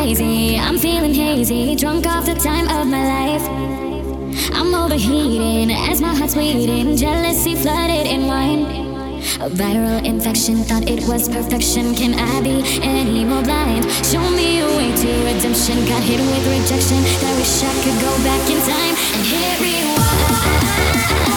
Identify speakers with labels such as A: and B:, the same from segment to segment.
A: crazy. I'm feeling hazy, drunk off the time of my life. I'm overheating as my heart's waiting. Jealousy flooded in wine. A viral infection, thought it was perfection. Can I be any more blind? Show me a way to
B: redemption. Got hit with rejection.
C: I
D: wish I could go back in time and hit rewind.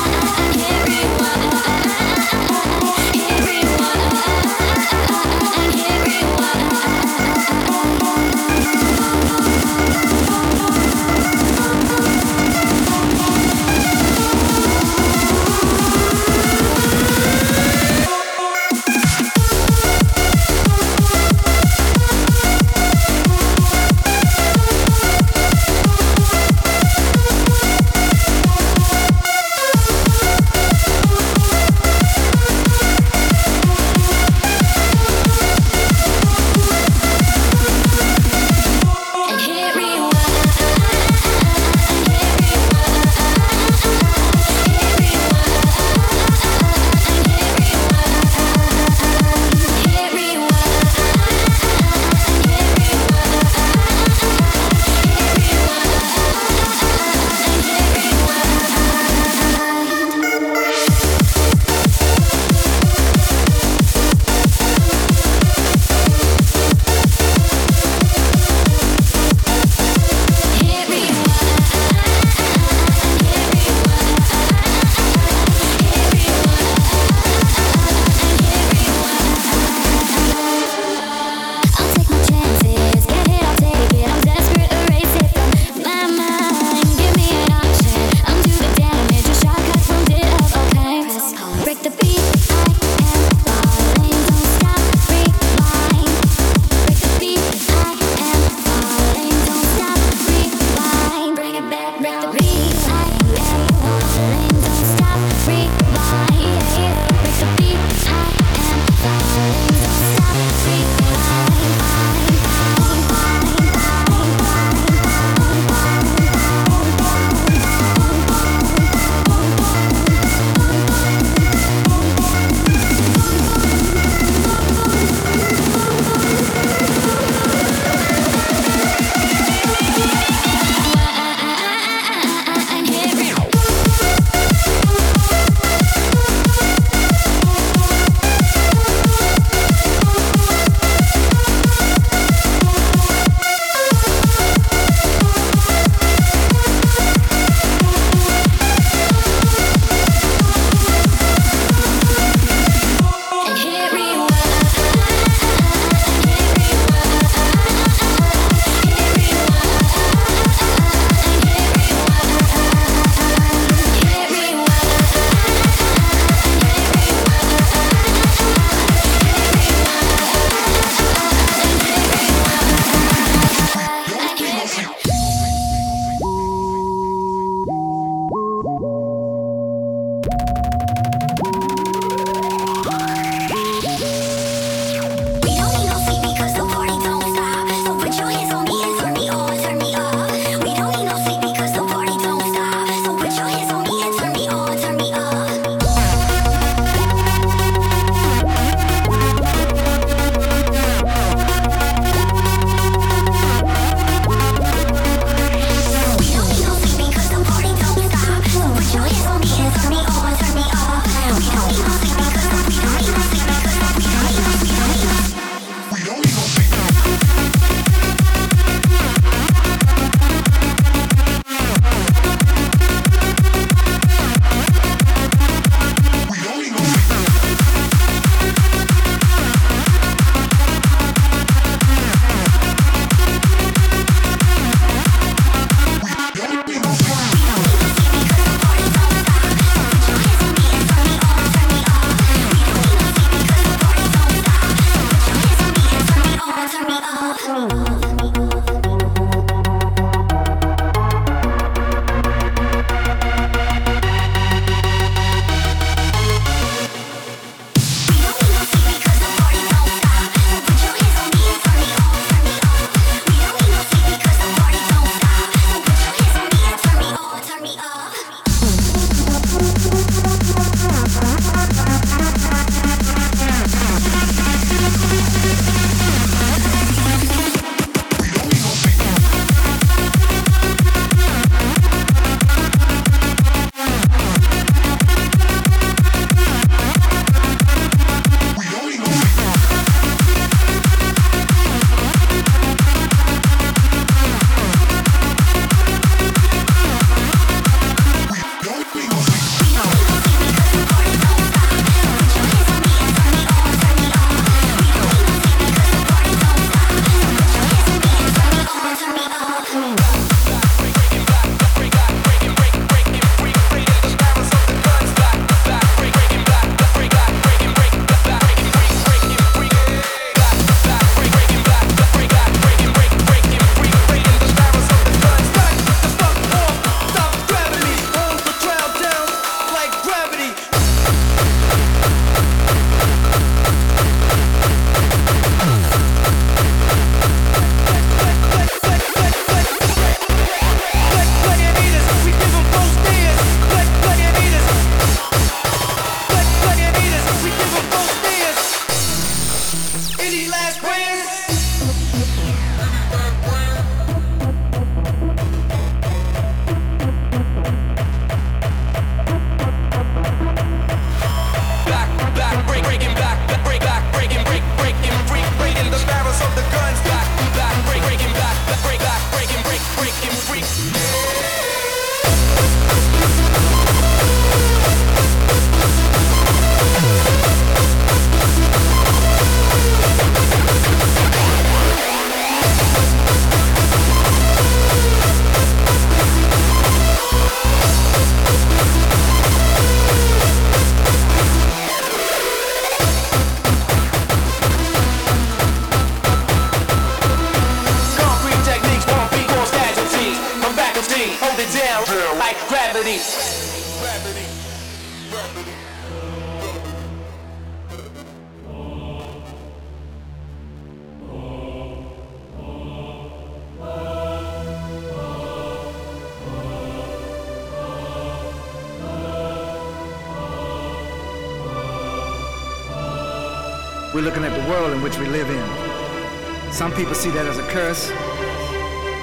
D: Curse,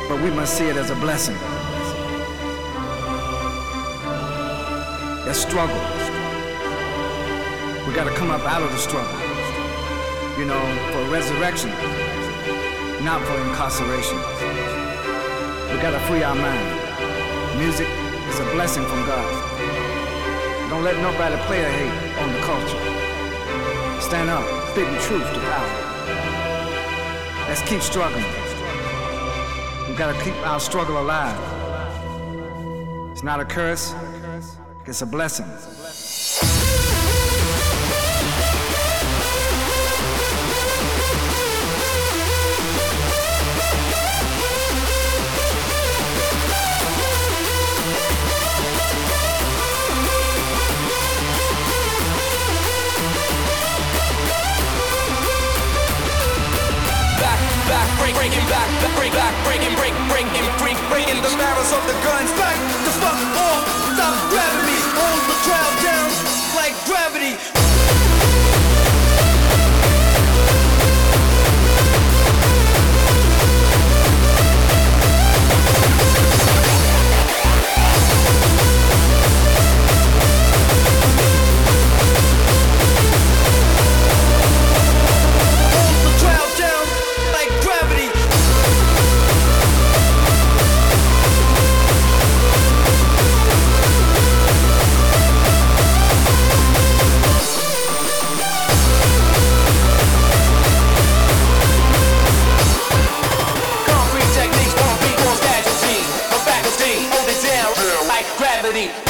D: but we must see it as a blessing. There's struggle. We gotta come up out of the struggle. You know, for resurrection, not for incarceration. We gotta free our mind. Music is a blessing from God. Don't let nobody play a hate on the culture. Stand up, speak the truth to power. Let's keep struggling. Gotta keep our struggle alive. It's not a curse, it's a blessing.
C: Breaking back, break, back, breaking, break, breaking, break, breaking the barrels of the guns. Back the fuck off, stop grabbing me, hold the gravity.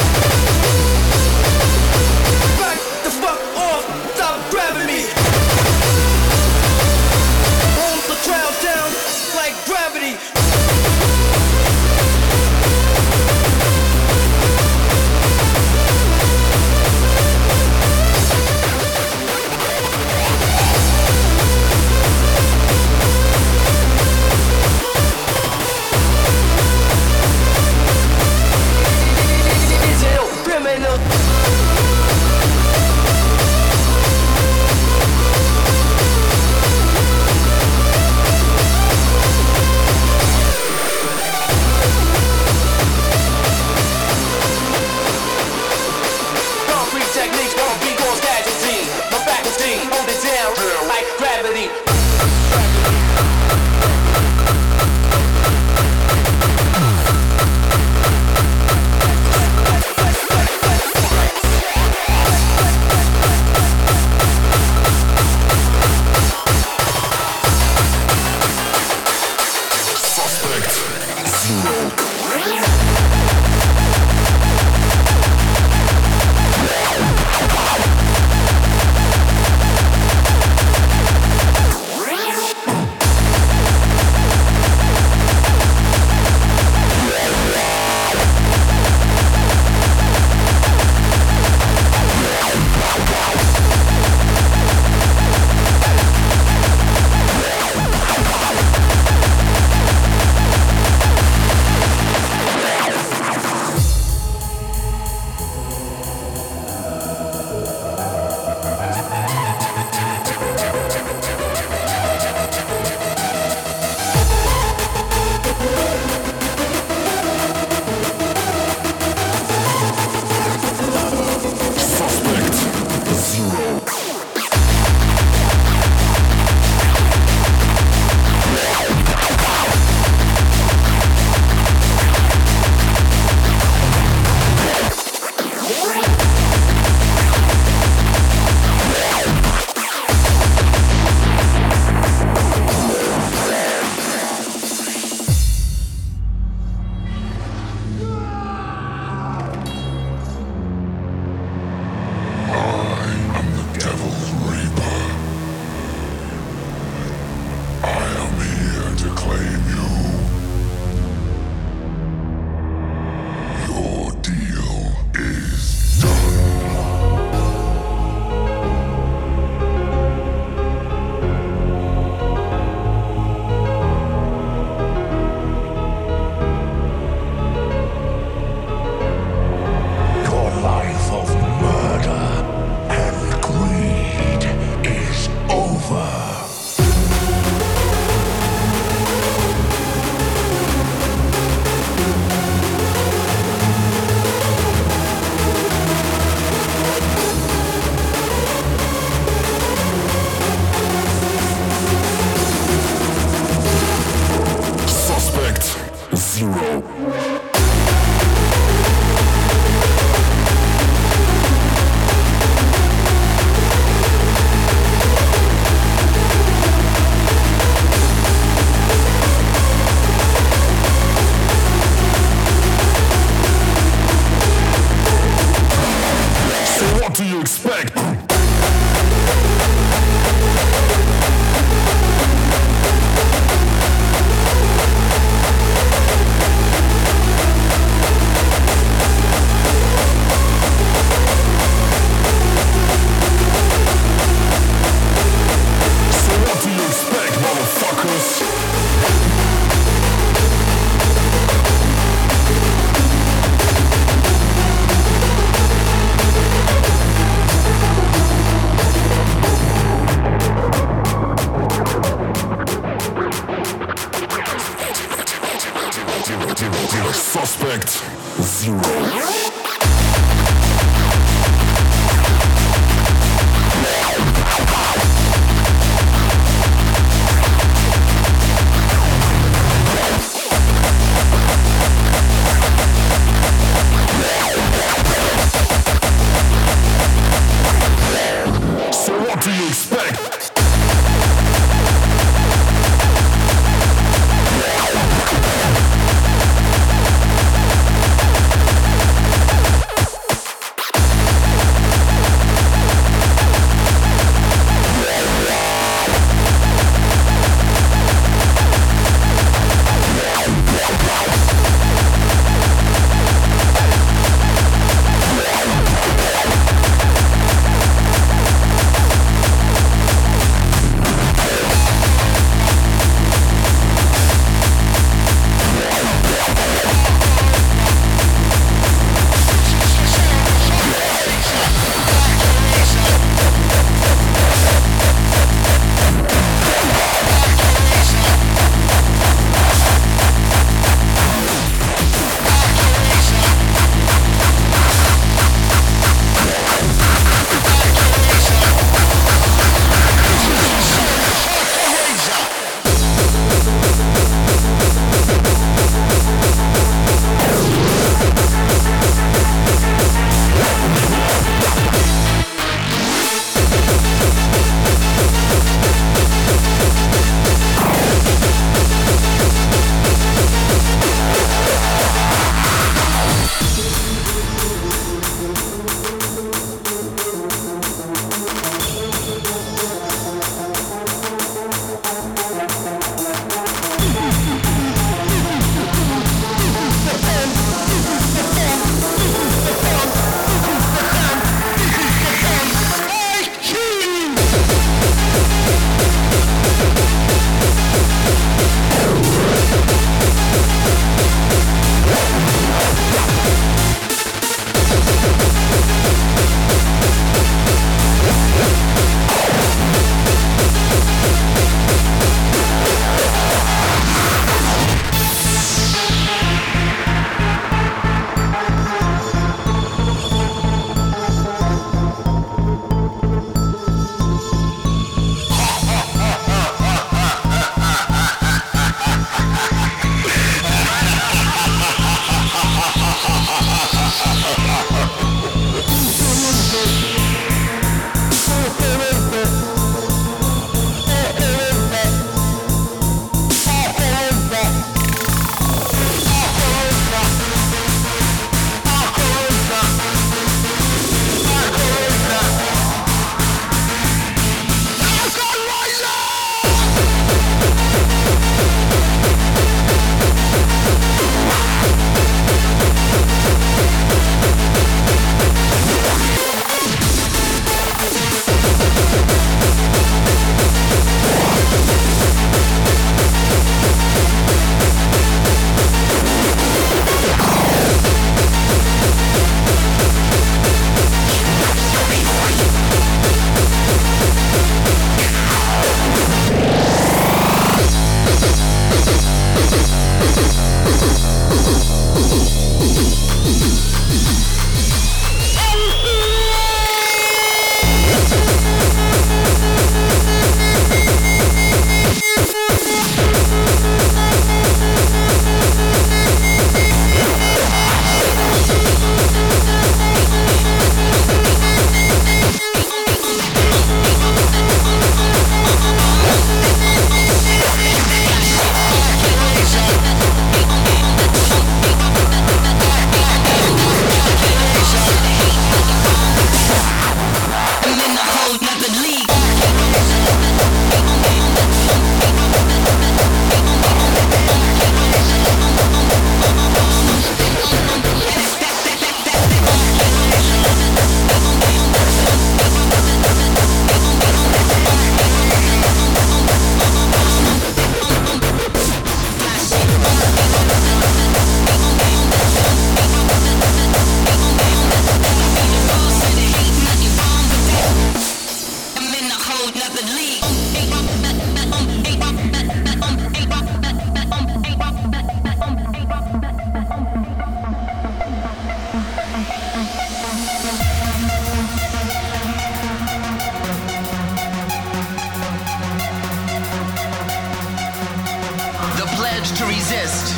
E: to resist.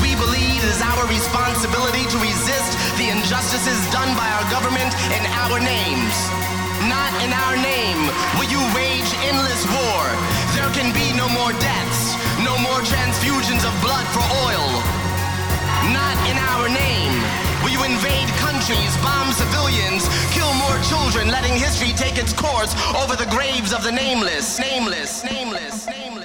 E: We believe it is our responsibility to resist the injustices done by our government in our names. Not in our name will you wage endless war. There can be no more deaths, no more transfusions of blood for oil. Not in our name will you invade countries, bomb civilians, kill more children, letting history take its course over the graves of the nameless, nameless, nameless, nameless.